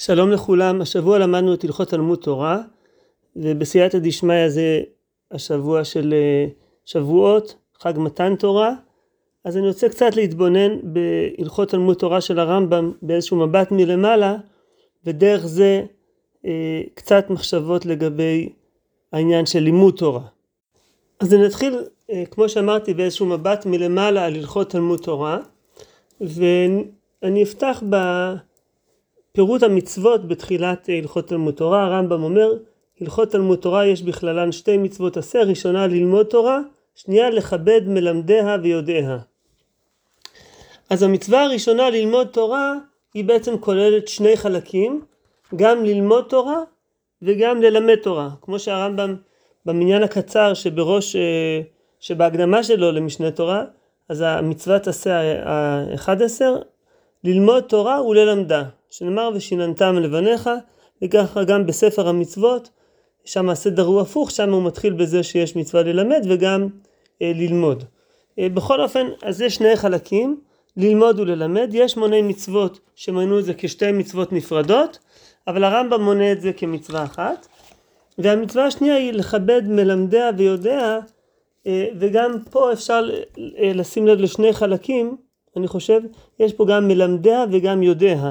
שלום לכולם, השבוע למדנו את הלכות תלמוד תורה ובסייעתא דשמיא זה השבוע של אה, שבועות, חג מתן תורה אז אני רוצה קצת להתבונן בהלכות תלמוד תורה של הרמב"ם באיזשהו מבט מלמעלה ודרך זה אה, קצת מחשבות לגבי העניין של לימוד תורה. אז נתחיל אה, כמו שאמרתי באיזשהו מבט מלמעלה על הלכות תלמוד תורה ואני אפתח ב... פירוט המצוות בתחילת הלכות תלמוד תורה, הרמב"ם אומר, הלכות תלמוד תורה יש בכללן שתי מצוות עשה, ראשונה ללמוד תורה, שנייה לכבד מלמדיה ויודעיה. אז המצווה הראשונה ללמוד תורה היא בעצם כוללת שני חלקים, גם ללמוד תורה וגם ללמד תורה, כמו שהרמב"ם במניין הקצר שבראש, אה, שבהקדמה שלו למשנה תורה, אז המצוות עשה ה-11, ללמוד תורה וללמדה. שנאמר ושיננתם לבניך, וככה גם בספר המצוות, שם הסדר הוא הפוך, שם הוא מתחיל בזה שיש מצווה ללמד וגם אה, ללמוד. אה, בכל אופן, אז יש שני חלקים, ללמוד וללמד, יש מוני מצוות שמנו את זה כשתי מצוות נפרדות, אבל הרמב"ם מונה את זה כמצווה אחת, והמצווה השנייה היא לכבד מלמדיה ויודע, אה, וגם פה אפשר אה, לשים לב לשני חלקים, אני חושב, יש פה גם מלמדיה וגם יודע.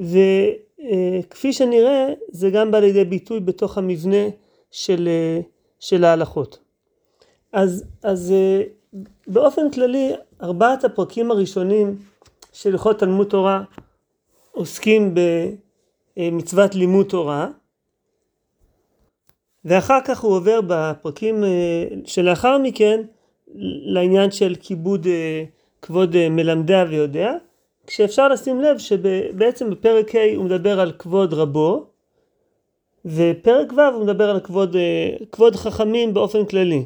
וכפי שנראה זה גם בא לידי ביטוי בתוך המבנה של, של ההלכות. אז, אז באופן כללי ארבעת הפרקים הראשונים של הלכות תלמוד תורה עוסקים במצוות לימוד תורה ואחר כך הוא עובר בפרקים שלאחר מכן לעניין של כיבוד כבוד מלמדיה ויודע כשאפשר לשים לב שבעצם בפרק ה' הוא מדבר על כבוד רבו, ופרק ו' הוא מדבר על כבוד, אה, כבוד חכמים באופן כללי.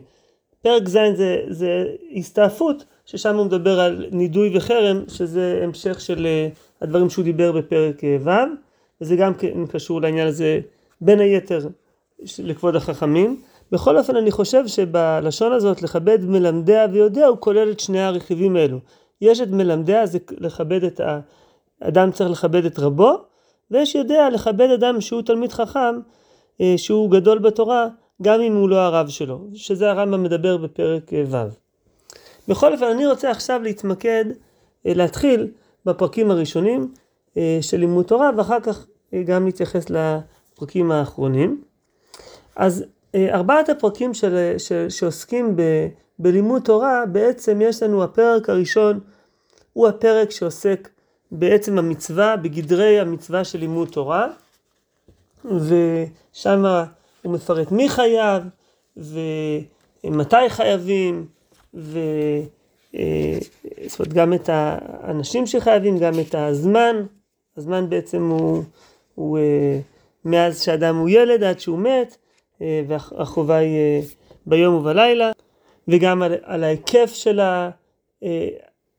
פרק ז' זה, זה הסתעפות, ששם הוא מדבר על נידוי וחרם, שזה המשך של אה, הדברים שהוא דיבר בפרק אה, ו', וזה גם כן קשור לעניין הזה בין היתר לכבוד החכמים. בכל אופן אני חושב שבלשון הזאת לכבד מלמדיה ויודע הוא כולל את שני הרכיבים האלו. יש את מלמדיה, זה לכבד את ה... אדם צריך לכבד את רבו, ויש יודע לכבד אדם שהוא תלמיד חכם, אה, שהוא גדול בתורה, גם אם הוא לא הרב שלו, שזה הרמב"ם מדבר בפרק אה, ו'. בכל אופן, אני רוצה עכשיו להתמקד, אה, להתחיל בפרקים הראשונים של לימוד תורה, ואחר כך גם להתייחס לפרקים האחרונים. אז ארבעת הפרקים של, של, שעוסקים ב... בלימוד תורה בעצם יש לנו הפרק הראשון הוא הפרק שעוסק בעצם המצווה, בגדרי המצווה של לימוד תורה ושם הוא מפרט מי חייב ומתי חייבים ו... אה, זאת אומרת גם את האנשים שחייבים, גם את הזמן, הזמן בעצם הוא, הוא אה, מאז שאדם הוא ילד עד שהוא מת אה, והחובה היא ביום ובלילה. וגם על, על ההיקף של ה... אה,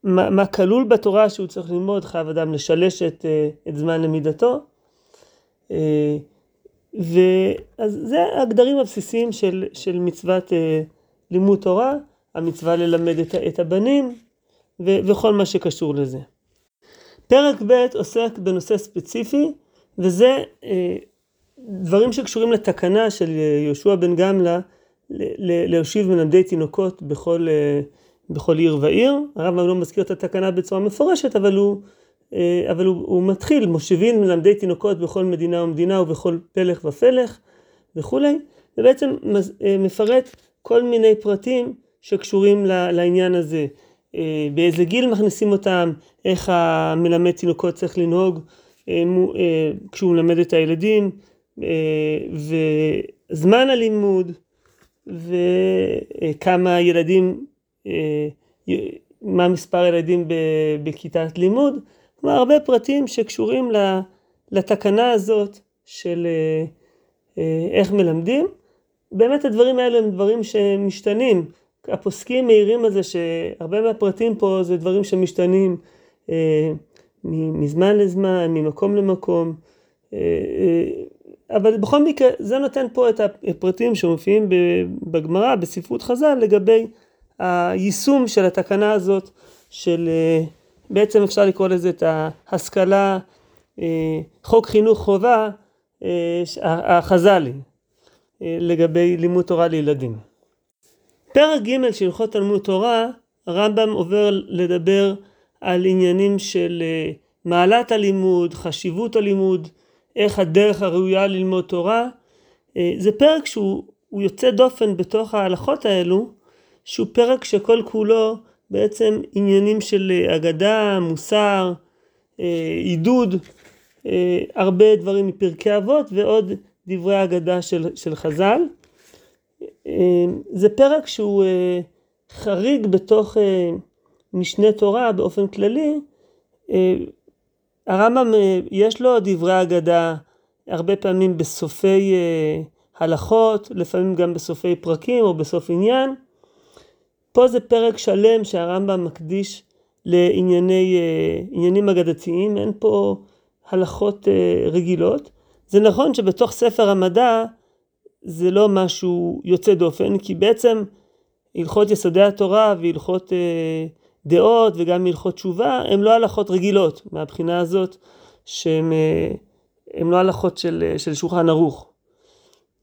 מה, מה כלול בתורה שהוא צריך ללמוד, חייב אדם לשלש את, אה, את זמן למידתו. אה, ואז זה הגדרים הבסיסיים של, של מצוות לימוד תורה, המצווה ללמד את, את הבנים ו, וכל מה שקשור לזה. פרק ב' עוסק בנושא ספציפי, וזה דברים שקשורים לתקנה של יהושע בן גמלה, להושיב מלמדי תינוקות בכל, אה, בכל עיר ועיר. הרמב"ם לא מזכיר את התקנה בצורה מפורשת, אבל הוא, אה, אבל הוא, הוא מתחיל, מושיבים מלמדי תינוקות בכל מדינה ומדינה ובכל פלך ופלך וכולי, ובעצם אה, מפרט כל מיני פרטים שקשורים לעניין הזה. באיזה גיל מכניסים אותם, איך המלמד תינוקות צריך לנהוג כשהוא מלמד את הילדים, וזמן הלימוד. וכמה ילדים, אה, מה מספר ילדים בכיתת לימוד, כלומר הרבה פרטים שקשורים לתקנה הזאת של אה, אה, איך מלמדים. באמת הדברים האלה הם דברים שמשתנים. הפוסקים מעירים על זה שהרבה מהפרטים פה זה דברים שמשתנים מזמן לזמן, ממקום למקום. אבל בכל מקרה זה נותן פה את הפרטים שמופיעים בגמרא, בספרות חז"ל, לגבי היישום של התקנה הזאת של, אה, בעצם אפשר לקרוא לזה את ההשכלה חוק חינוך חובה החז"לי לגבי לימוד תורה לילדים. פרק ג' של הלכות תלמוד תורה, הרמב"ם עובר לדבר על עניינים של מעלת הלימוד, חשיבות הלימוד, איך הדרך הראויה ללמוד תורה. זה פרק שהוא יוצא דופן בתוך ההלכות האלו, שהוא פרק שכל כולו בעצם עניינים של אגדה, מוסר, עידוד, הרבה דברים מפרקי אבות ועוד דברי אגדה של, של חז"ל. זה פרק שהוא חריג בתוך משנה תורה באופן כללי. הרמב"ם יש לו דברי אגדה הרבה פעמים בסופי הלכות, לפעמים גם בסופי פרקים או בסוף עניין. פה זה פרק שלם שהרמב"ם מקדיש לעניינים אגדתיים, אין פה הלכות רגילות. זה נכון שבתוך ספר המדע זה לא משהו יוצא דופן, כי בעצם הלכות יסודי התורה והלכות דעות וגם הלכות תשובה הם לא הלכות רגילות מהבחינה הזאת שהן לא הלכות של, של שולחן ערוך.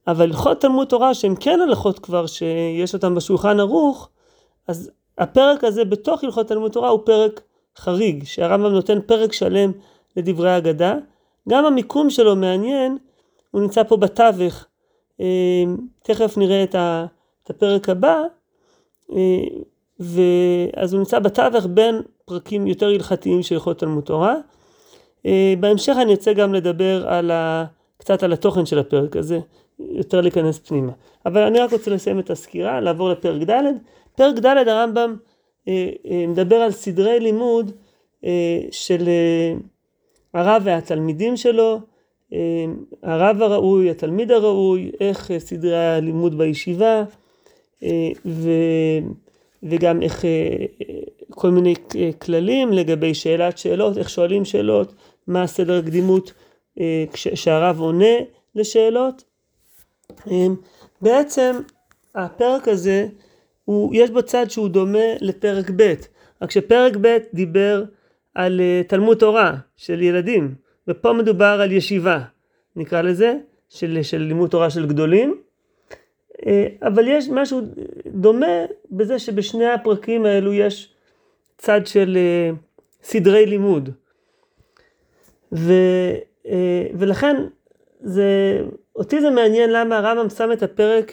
אבל הלכות תלמוד תורה שהן כן הלכות כבר שיש אותן בשולחן ערוך, אז הפרק הזה בתוך הלכות תלמוד תורה הוא פרק חריג, שהרמב"ם נותן פרק שלם לדברי האגדה. גם המיקום שלו מעניין, הוא נמצא פה בתווך. תכף נראה את הפרק הבא, ואז הוא נמצא בתווך בין פרקים יותר הלכתיים של הלכות תלמוד תורה. בהמשך אני ארצה גם לדבר על ה... קצת על התוכן של הפרק הזה, יותר להיכנס פנימה. אבל אני רק רוצה לסיים את הסקירה, לעבור לפרק ד'. פרק ד' הרמב"ם מדבר על סדרי לימוד של הרב והתלמידים שלו, הרב הראוי, התלמיד הראוי, איך סדרי הלימוד בישיבה, ו... וגם איך כל מיני כללים לגבי שאלת שאלות, איך שואלים שאלות, מה הסדר הקדימות כשהרב עונה לשאלות. בעצם הפרק הזה, הוא, יש בו צד שהוא דומה לפרק ב', רק שפרק ב' דיבר על תלמוד תורה של ילדים, ופה מדובר על ישיבה, נקרא לזה, של, של לימוד תורה של גדולים. אבל יש משהו דומה בזה שבשני הפרקים האלו יש צד של סדרי לימוד. ו, ולכן זה, אותי זה מעניין למה הרמב"ם שם את הפרק,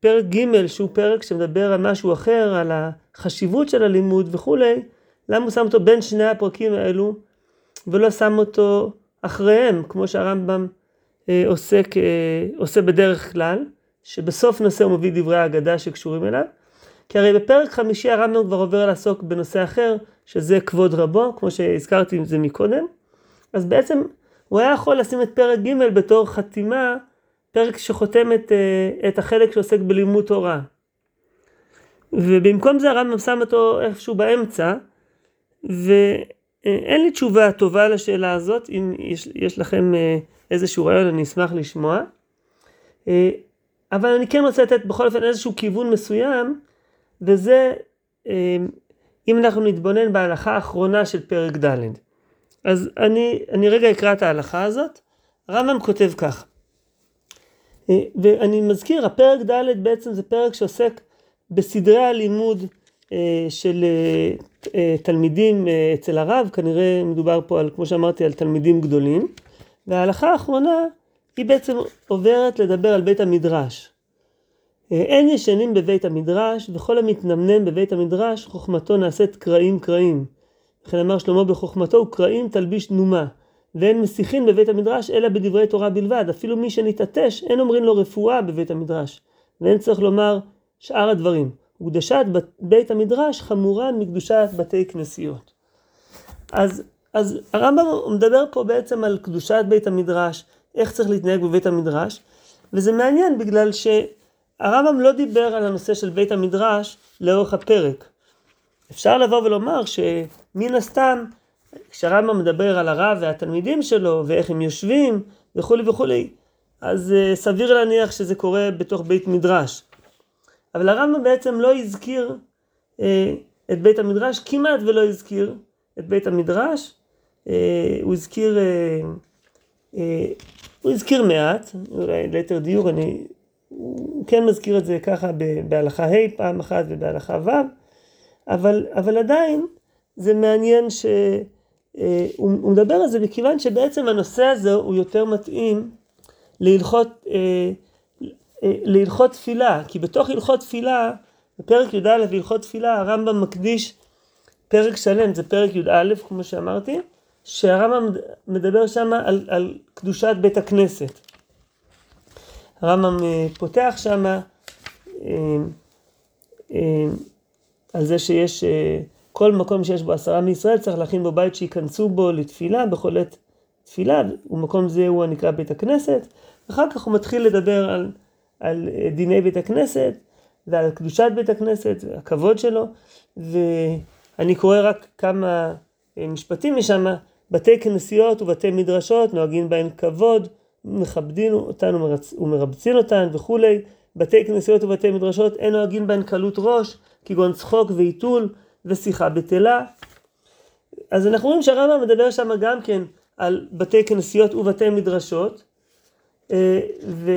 פרק ג' שהוא פרק שמדבר על משהו אחר, על החשיבות של הלימוד וכולי, למה הוא שם אותו בין שני הפרקים האלו ולא שם אותו אחריהם, כמו שהרמב"ם עוסק, עושה בדרך כלל. שבסוף נושא הוא מביא דברי האגדה שקשורים אליו. כי הרי בפרק חמישי הרמב"ם כבר עובר לעסוק בנושא אחר, שזה כבוד רבו, כמו שהזכרתי את זה מקודם. אז בעצם הוא היה יכול לשים את פרק ג' בתור חתימה, פרק שחותם את, את החלק שעוסק בלימוד תורה. ובמקום זה הרמב"ם שם אותו איפשהו באמצע, ואין לי תשובה טובה לשאלה הזאת, אם יש, יש לכם איזשהו רעיון אני אשמח לשמוע. אבל אני כן רוצה לתת בכל אופן איזשהו כיוון מסוים, וזה אם אנחנו נתבונן בהלכה האחרונה של פרק ד'. אז אני, אני רגע אקרא את ההלכה הזאת. הרמב"ם כותב כך, ואני מזכיר, הפרק ד' בעצם זה פרק שעוסק בסדרי הלימוד של תלמידים אצל הרב, כנראה מדובר פה על, כמו שאמרתי, על תלמידים גדולים, וההלכה האחרונה היא בעצם עוברת לדבר על בית המדרש. אין ישנים בבית המדרש, וכל המתנמנם בבית המדרש, חוכמתו נעשית קרעים קרעים. וכן אמר שלמה בחוכמתו, וקרעים תלביש נומה. ואין מסיחין בבית המדרש, אלא בדברי תורה בלבד. אפילו מי שנתעטש, אין אומרים לו רפואה בבית המדרש. ואין צריך לומר שאר הדברים. וקדושת בית המדרש חמורה מקדושת בתי כנסיות. אז, אז הרמב"ם מדבר פה בעצם על קדושת בית המדרש, איך צריך להתנהג בבית המדרש, וזה מעניין בגלל שהרמב"ם לא דיבר על הנושא של בית המדרש לאורך הפרק. אפשר לבוא ולומר שמן הסתם, כשהרמב"ם מדבר על הרב והתלמידים שלו, ואיך הם יושבים, וכולי וכולי, אז uh, סביר להניח שזה קורה בתוך בית מדרש. אבל הרמב"ם בעצם לא הזכיר uh, את בית המדרש, כמעט ולא הזכיר את בית המדרש, אה, הוא הזכיר, אה, הוא הזכיר מעט, אולי ליתר דיוק, אני הוא כן מזכיר את זה ככה בהלכה ה' פעם אחת ובהלכה ו', אבל, אבל עדיין זה מעניין שהוא אה, מדבר על זה מכיוון שבעצם הנושא הזה הוא יותר מתאים להלכות, אה, אה, להלכות תפילה, כי בתוך הלכות תפילה, בפרק י"א הלכות תפילה הרמב"ם מקדיש פרק שלם, זה פרק י"א כמו שאמרתי, שהרמב"ם מדבר שם על, על קדושת בית הכנסת. הרמב"ם אה, פותח שם אה, אה, על זה שיש, כל מקום שיש בו עשרה מישראל צריך להכין בו בית שייכנסו בו לתפילה, בכל עת תפילה, ומקום זה הוא הנקרא בית הכנסת. אחר כך הוא מתחיל לדבר על, על דיני בית הכנסת ועל קדושת בית הכנסת, הכבוד שלו, ואני קורא רק כמה משפטים משם, בתי כנסיות ובתי מדרשות נוהגים בהן כבוד, מכבדים אותנו ומרבצים אותן וכולי. בתי כנסיות ובתי מדרשות אין נוהגים בהן קלות ראש, כגון צחוק ועיתול ושיחה בטלה. אז אנחנו רואים שהרמב"ם מדבר שם גם כן על בתי כנסיות ובתי מדרשות, אה, ו,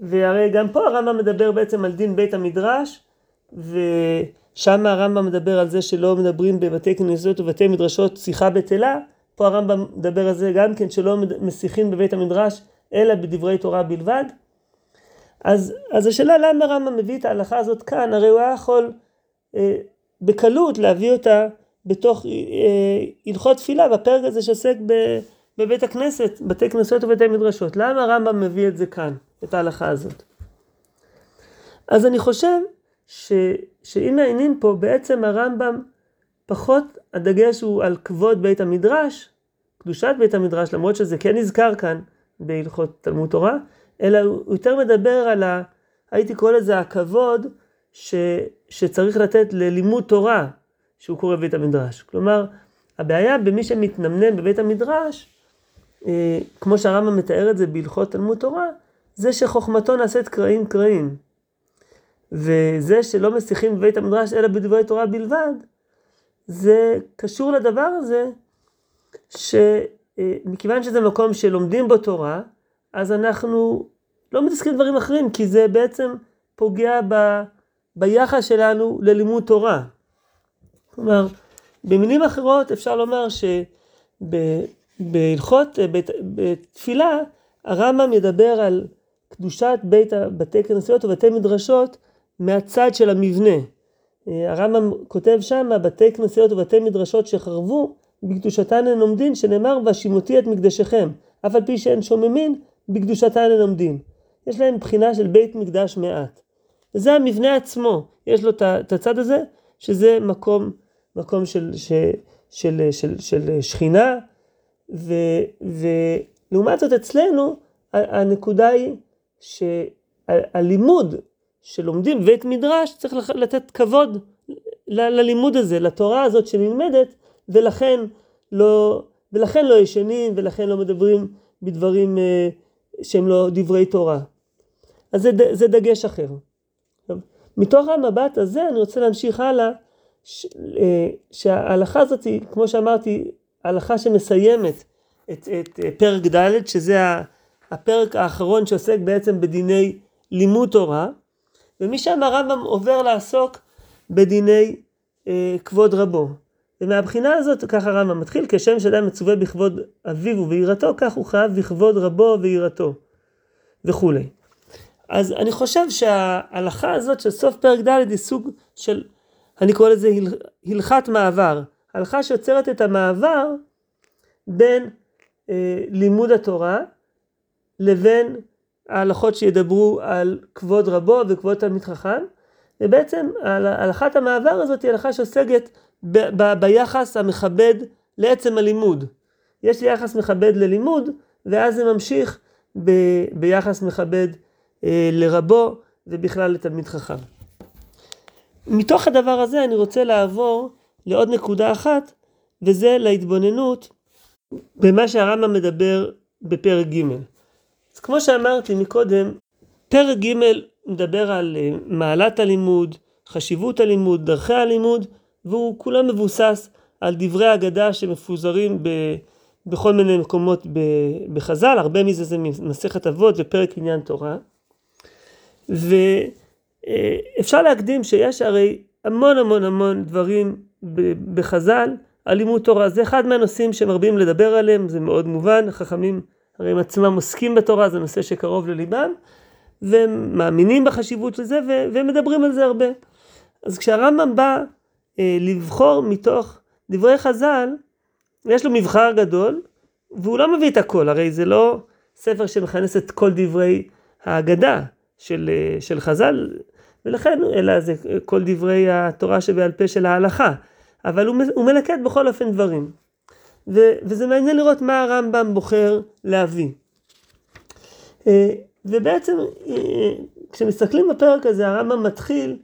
והרי גם פה הרמב"ם מדבר בעצם על דין בית המדרש, ושם הרמב"ם מדבר על זה שלא מדברים בבתי כנסיות ובתי מדרשות שיחה בטלה, פה הרמב"ם מדבר על זה גם כן, שלא מסיחים בבית המדרש, אלא בדברי תורה בלבד. אז, אז השאלה למה הרמב"ם מביא את ההלכה הזאת כאן, הרי הוא היה יכול אה, בקלות להביא אותה בתוך אה, הלכות תפילה, בפרק הזה שעוסק ב, בבית הכנסת, בתי כנסות ובתי מדרשות. למה הרמב"ם מביא את זה כאן, את ההלכה הזאת? אז אני חושב ש, שאם מעיינים פה, בעצם הרמב"ם פחות הדגש הוא על כבוד בית המדרש, קדושת בית המדרש, למרות שזה כן נזכר כאן בהלכות תלמוד תורה, אלא הוא יותר מדבר על ה... הייתי קורא לזה הכבוד ש, שצריך לתת ללימוד תורה שהוא קורא בבית המדרש. כלומר, הבעיה במי שמתנמנם בבית המדרש, אה, כמו שהרמב"ם מתאר את זה בהלכות תלמוד תורה, זה שחוכמתו נעשית קרעים קרעים. וזה שלא מסיחים בבית המדרש אלא בדברי תורה בלבד, זה קשור לדבר הזה שמכיוון שזה מקום שלומדים בו תורה, אז אנחנו לא מתעסקים בדברים אחרים, כי זה בעצם פוגע ב, ביחס שלנו ללימוד תורה. כלומר, במילים אחרות אפשר לומר שבהלכות, בתפילה, הרמב"ם ידבר על קדושת בית, בתי כנסיות ובתי מדרשות מהצד של המבנה. הרמב"ם כותב שם, בתי כנסיות ובתי מדרשות שחרבו, בקדושתן הן עומדין, שנאמר, והשימותי את מקדשכם, אף על פי שאין שוממין, בקדושתן הן עומדין. יש להם בחינה של בית מקדש מעט. וזה המבנה עצמו, יש לו את הצד הזה, שזה מקום, מקום של, של, של, של, של שכינה, ו, ולעומת זאת אצלנו, הנקודה היא שהלימוד שלומדים בבית מדרש, צריך לתת כבוד ללימוד הזה, לתורה הזאת שנלמדת, ולכן לא, ולכן לא ישנים, ולכן לא מדברים בדברים אה, שהם לא דברי תורה. אז זה, זה דגש אחר. טוב, מתוך המבט הזה אני רוצה להמשיך הלאה, ש, אה, שההלכה הזאת, כמו שאמרתי, הלכה שמסיימת את, את, את פרק ד', שזה הפרק האחרון שעוסק בעצם בדיני לימוד תורה, ומשם הרמב"ם עובר לעסוק בדיני אה, כבוד רבו. ומהבחינה הזאת, ככה הרמב"ם מתחיל, כשם שאדם מצווה בכבוד אביו וביראתו, כך הוא חייב בכבוד רבו ויראתו, וכולי. אז אני חושב שההלכה הזאת של סוף פרק ד' היא סוג של, אני קורא לזה הל, הלכת מעבר. הלכה שיוצרת את המעבר בין אה, לימוד התורה לבין ההלכות שידברו על כבוד רבו וכבוד תלמיד חכם, ובעצם הלכת המעבר הזאת היא הלכה שעוסקת ב- ב- ביחס המכבד לעצם הלימוד. יש יחס מכבד ללימוד, ואז זה ממשיך ב- ביחס מכבד אה, לרבו ובכלל לתלמיד חכם. מתוך הדבר הזה אני רוצה לעבור לעוד נקודה אחת, וזה להתבוננות במה שהרמב"ם מדבר בפרק ג'. אז כמו שאמרתי מקודם, פרק ג' מדבר על אה, מעלת הלימוד, חשיבות הלימוד, דרכי הלימוד, והוא כולו מבוסס על דברי אגדה שמפוזרים ב, בכל מיני מקומות בחז"ל, הרבה מזה זה מסכת אבות ופרק עניין תורה. ואפשר להקדים שיש הרי המון המון המון דברים בחז"ל על לימוד תורה. זה אחד מהנושאים שמרבים לדבר עליהם, זה מאוד מובן, החכמים הרי הם עצמם עוסקים בתורה, זה נושא שקרוב לליבם, והם מאמינים בחשיבות של זה והם מדברים על זה הרבה. אז כשהרמב"ם בא אה, לבחור מתוך דברי חז"ל, יש לו מבחר גדול, והוא לא מביא את הכל, הרי זה לא ספר שמכנס את כל דברי ההגדה של, אה, של חז"ל, ולכן, אלא זה כל דברי התורה שבעל פה של ההלכה, אבל הוא, הוא מלקט בכל אופן דברים. ו, וזה מעניין לראות מה הרמב"ם בוחר להביא. אה, ובעצם, אה, כשמסתכלים בפרק הזה, הרמב"ם מתחיל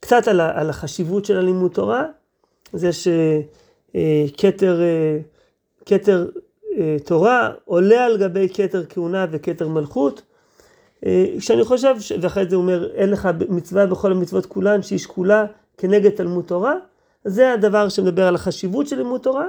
קצת על, על החשיבות של הלימוד תורה, אז יש כתר, כתר תורה עולה על גבי כתר כהונה וכתר מלכות, שאני חושב, ואחרי זה הוא אומר, אין לך מצווה בכל המצוות כולן שהיא שקולה כנגד תלמוד תורה, זה הדבר שמדבר על החשיבות של לימוד תורה,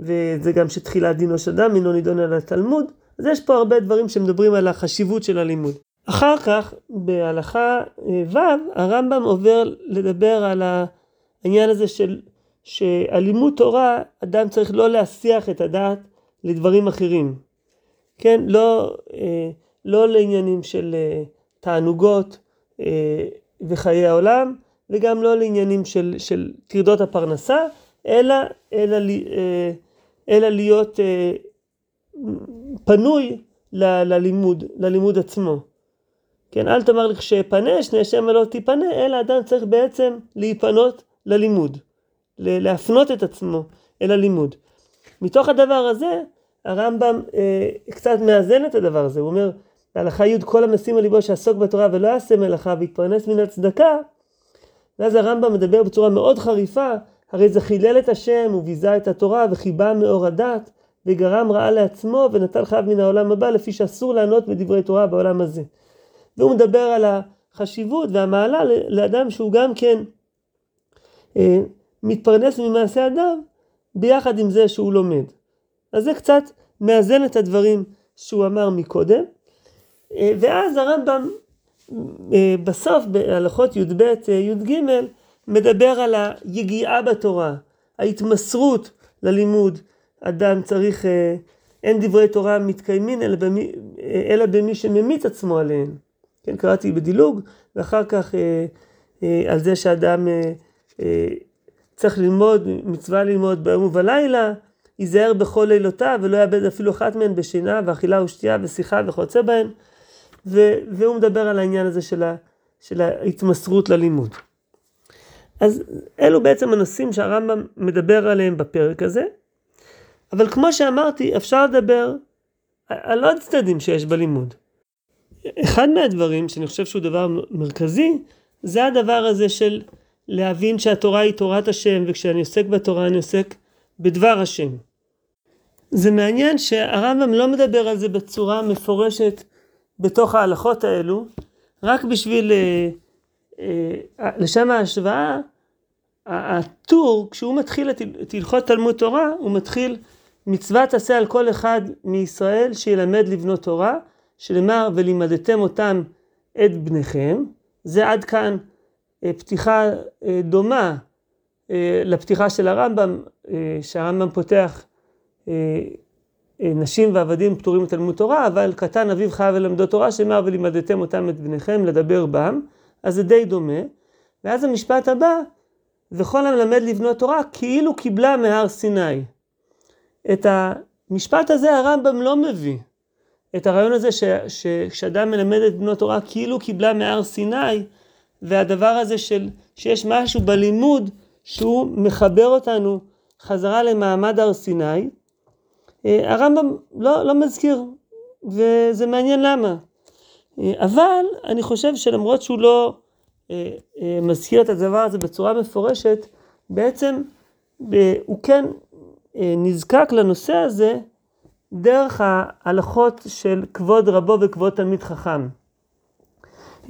וזה גם שתחילת דינו של אדם, אינו נידון על התלמוד, אז יש פה הרבה דברים שמדברים על החשיבות של הלימוד. אחר כך, בהלכה אה, ו', הרמב"ם עובר לדבר על העניין הזה של שהלימוד תורה, אדם צריך לא להסיח את הדעת לדברים אחרים. כן, לא, אה, לא לעניינים של אה, תענוגות וחיי העולם, וגם לא לעניינים של, של טרדות הפרנסה, אלא, אלא, אלא להיות פנוי ללימוד, ללימוד עצמו. כן, אל תאמר לכשאפנה, שני שמא לא תיפנה, אלא אדם צריך בעצם להיפנות ללימוד, להפנות את עצמו אל הלימוד. מתוך הדבר הזה, הרמב"ם אה, קצת מאזן את הדבר הזה, הוא אומר, בהלכה י' כל המשים על ליבו שעסוק בתורה ולא יעשה מלאכה ויתפרנס מן הצדקה, ואז הרמב"ם מדבר בצורה מאוד חריפה, הרי זה חילל את השם וביזה את התורה וחיבה מאור הדת וגרם רעה לעצמו ונטל חייו מן העולם הבא לפי שאסור לענות בדברי תורה בעולם הזה. והוא מדבר על החשיבות והמעלה לאדם שהוא גם כן אה, מתפרנס ממעשה אדם ביחד עם זה שהוא לומד. אז זה קצת מאזן את הדברים שהוא אמר מקודם. אה, ואז הרמב"ם בסוף בהלכות י"ב אה, י"ג מדבר על היגיעה בתורה, ההתמסרות ללימוד. אדם צריך, אה, אין דברי תורה מתקיימים אלא במי, אה, אלא במי שממית עצמו עליהם. כן, קראתי בדילוג, ואחר כך אה, אה, על זה שאדם אה, אה, צריך ללמוד, מצווה ללמוד ביום ובלילה, ייזהר בכל לילותיו ולא יאבד אפילו אחת מהן בשינה ואכילה ושתייה ושיחה וכיוצא בהן. והוא מדבר על העניין הזה של, ה, של ההתמסרות ללימוד. אז אלו בעצם הנושאים שהרמב"ם מדבר עליהם בפרק הזה, אבל כמו שאמרתי, אפשר לדבר על עוד צדדים שיש בלימוד. אחד מהדברים שאני חושב שהוא דבר מרכזי, זה הדבר הזה של להבין שהתורה היא תורת השם, וכשאני עוסק בתורה אני עוסק בדבר השם. זה מעניין שהרמב"ם לא מדבר על זה בצורה מפורשת בתוך ההלכות האלו, רק בשביל, אה, אה, לשם ההשוואה, הטור, כשהוא מתחיל את הלכות תלמוד תורה, הוא מתחיל מצוות תעשה על כל אחד מישראל שילמד לבנות תורה, שנאמר ולימדתם אותם את בניכם, זה עד כאן אה, פתיחה דומה לפתיחה של הרמב"ם, שהרמב"ם פותח נשים ועבדים פטורים מתלמוד תורה, אבל קטן אביו חייב ללמדו תורה, שנאמר ולימדתם אותם את בניכם לדבר בם, אז זה די דומה. ואז המשפט הבא, וכל המלמד לבנות תורה כאילו קיבלה מהר סיני. את המשפט הזה הרמב"ם לא מביא. את הרעיון הזה שכשאדם מלמד את בנו תורה כאילו קיבלה מהר סיני, והדבר הזה של שיש משהו בלימוד שהוא מחבר אותנו חזרה למעמד הר סיני, אה, הרמב"ם לא, לא מזכיר, וזה מעניין למה. אה, אבל אני חושב שלמרות שהוא לא אה, מזכיר את הדבר הזה בצורה מפורשת, בעצם הוא כן נזקק לנושא הזה דרך ההלכות של כבוד רבו וכבוד תלמיד חכם.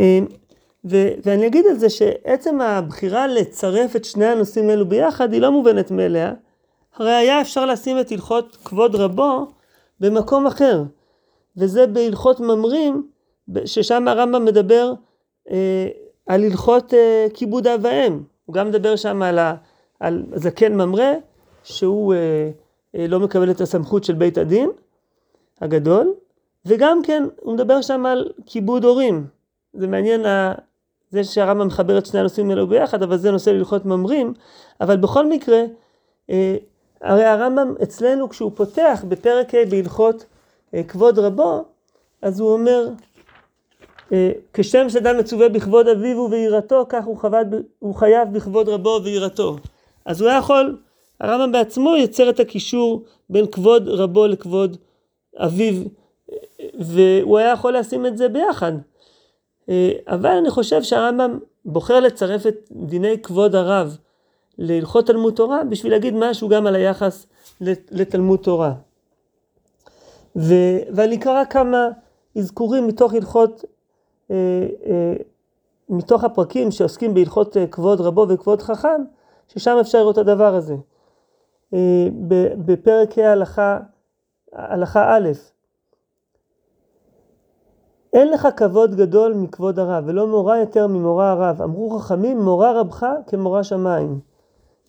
אה, ו- ואני אגיד על זה שעצם הבחירה לצרף את שני הנושאים האלו ביחד היא לא מובנת מאליה. הרי היה אפשר לשים את הלכות כבוד רבו במקום אחר, וזה בהלכות ממרים, ששם הרמב"ם מדבר אה, על הלכות אה, כיבוד אב ואם. הוא גם מדבר שם על, ה- על זקן ממרה, שהוא אה, אה, לא מקבל את הסמכות של בית הדין הגדול, וגם כן הוא מדבר שם על כיבוד הורים. זה מעניין זה שהרמב"ם מחבר את שני הנושאים האלו ביחד, אבל זה נושא להלכות ממרים. אבל בכל מקרה, אה, הרי הרמב"ם אצלנו כשהוא פותח בפרק ה' בהלכות אה, כבוד רבו, אז הוא אומר, אה, כשם שאדם מצווה בכבוד אביו ויראתו, כך הוא, חבד, הוא חייב בכבוד רבו ויראתו. אז הוא היה יכול, הרמב"ם בעצמו יוצר את הקישור בין כבוד רבו לכבוד אביו, והוא היה יכול לשים את זה ביחד. אה, אבל אני חושב שהרמב"ם בוחר לצרף את דיני כבוד הרב להלכות תלמוד תורה בשביל להגיד משהו גם על היחס לתלמוד תורה. ו, ואני אקרא כמה אזכורים מתוך הלכות, אה, אה, מתוך הפרקים שעוסקים בהלכות כבוד רבו וכבוד חכם, ששם אפשר לראות את הדבר הזה. בפרק ה' הלכה א', אין לך כבוד גדול מכבוד הרב, ולא מורה יותר ממורה הרב. אמרו חכמים, מורה רבך כמורה שמיים.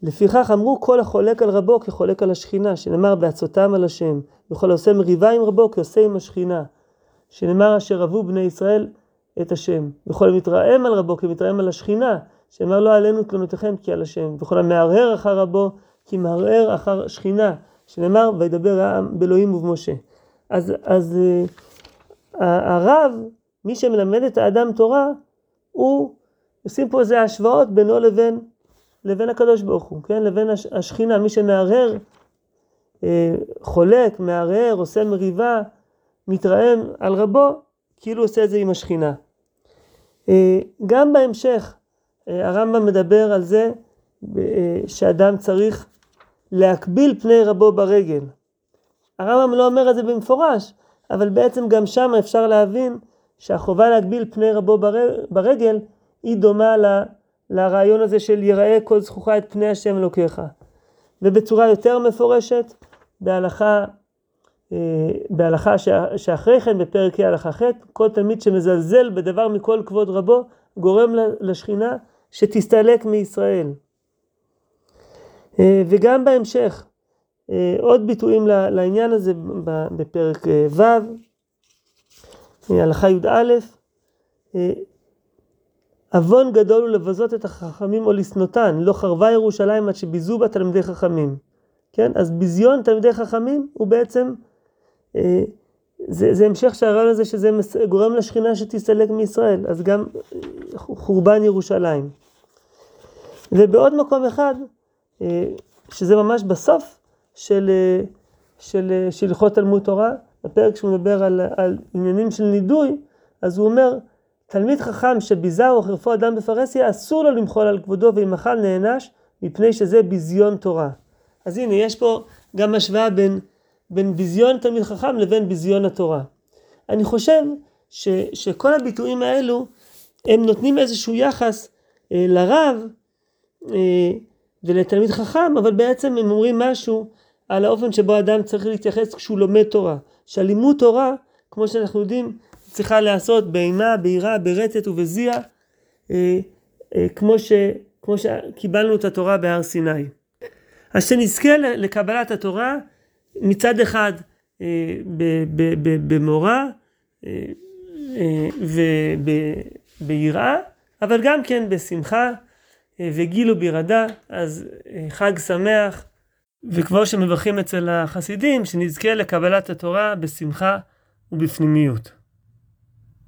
לפיכך אמרו כל החולק על רבו כחולק על השכינה, שנאמר בעצותם על השם, וכל העושה מריבה עם רבו כעושה עם השכינה, שנאמר אשר רבו בני ישראל את השם, וכל המתרעם על רבו כמתרעם על השכינה, שנאמר לא עלינו תלונותיכם כי על השם, וכל המהרהר אחר רבו כי מהרהר אחר שכינה, שנאמר וידבר העם באלוהים ובמשה. אז, אז הרב, מי שמלמד את האדם תורה, הוא, עושים פה איזה השוואות בינו לבין, לבין הקדוש ברוך הוא, כן? לבין השכינה, מי שמהרהר, אה, חולק, מהרהר, עושה מריבה, מתרעם על רבו, כאילו עושה את זה עם השכינה. אה, גם בהמשך, אה, הרמב"ם מדבר על זה שאדם צריך להקביל פני רבו ברגל. הרמב"ם לא אומר את זה במפורש, אבל בעצם גם שם אפשר להבין שהחובה להגביל פני רבו ברגל היא דומה ל, לרעיון הזה של יראה כל זכוכה את פני השם אלוקיך. ובצורה יותר מפורשת בהלכה, אה, בהלכה שאחרי כן בפרק ה' הלכה ח', כל תלמיד שמזלזל בדבר מכל כבוד רבו גורם לשכינה שתסתלק מישראל. אה, וגם בהמשך, אה, עוד ביטויים לעניין הזה בפרק ו', הלכה י"א, עוון גדול הוא לבזות את החכמים או לשנותן, לא חרבה ירושלים עד שביזו בה תלמידי חכמים. כן? אז ביזיון תלמידי חכמים הוא בעצם, זה, זה המשך של הרעיון הזה שזה גורם לשכינה שתסתלק מישראל, אז גם חורבן ירושלים. ובעוד מקום אחד, שזה ממש בסוף, של, של, של הלכות תלמוד תורה, בפרק שהוא מדבר על, על עניינים של נידוי, אז הוא אומר, תלמיד חכם שביזה או חירפו אדם בפרהסיה, אסור לו למחול על כבודו, ואם אכל נענש, מפני שזה ביזיון תורה. אז הנה, יש פה גם השוואה בין, בין ביזיון תלמיד חכם לבין ביזיון התורה. אני חושב ש, שכל הביטויים האלו, הם נותנים איזשהו יחס אה, לרב אה, ולתלמיד חכם, אבל בעצם הם אומרים משהו על האופן שבו אדם צריך להתייחס כשהוא לומד תורה. שהלימוד תורה, כמו שאנחנו יודעים, צריכה להיעשות באימה, ביראה, ברטט ובזיע, אה, אה, כמו, ש, כמו שקיבלנו את התורה בהר סיני. אז שנזכה לקבלת התורה מצד אחד אה, במורא אה, אה, וביראה, אבל גם כן בשמחה אה, וגילו בירדה, אז אה, חג שמח. וכמו שמברכים אצל החסידים, שנזכה לקבלת התורה בשמחה ובפנימיות.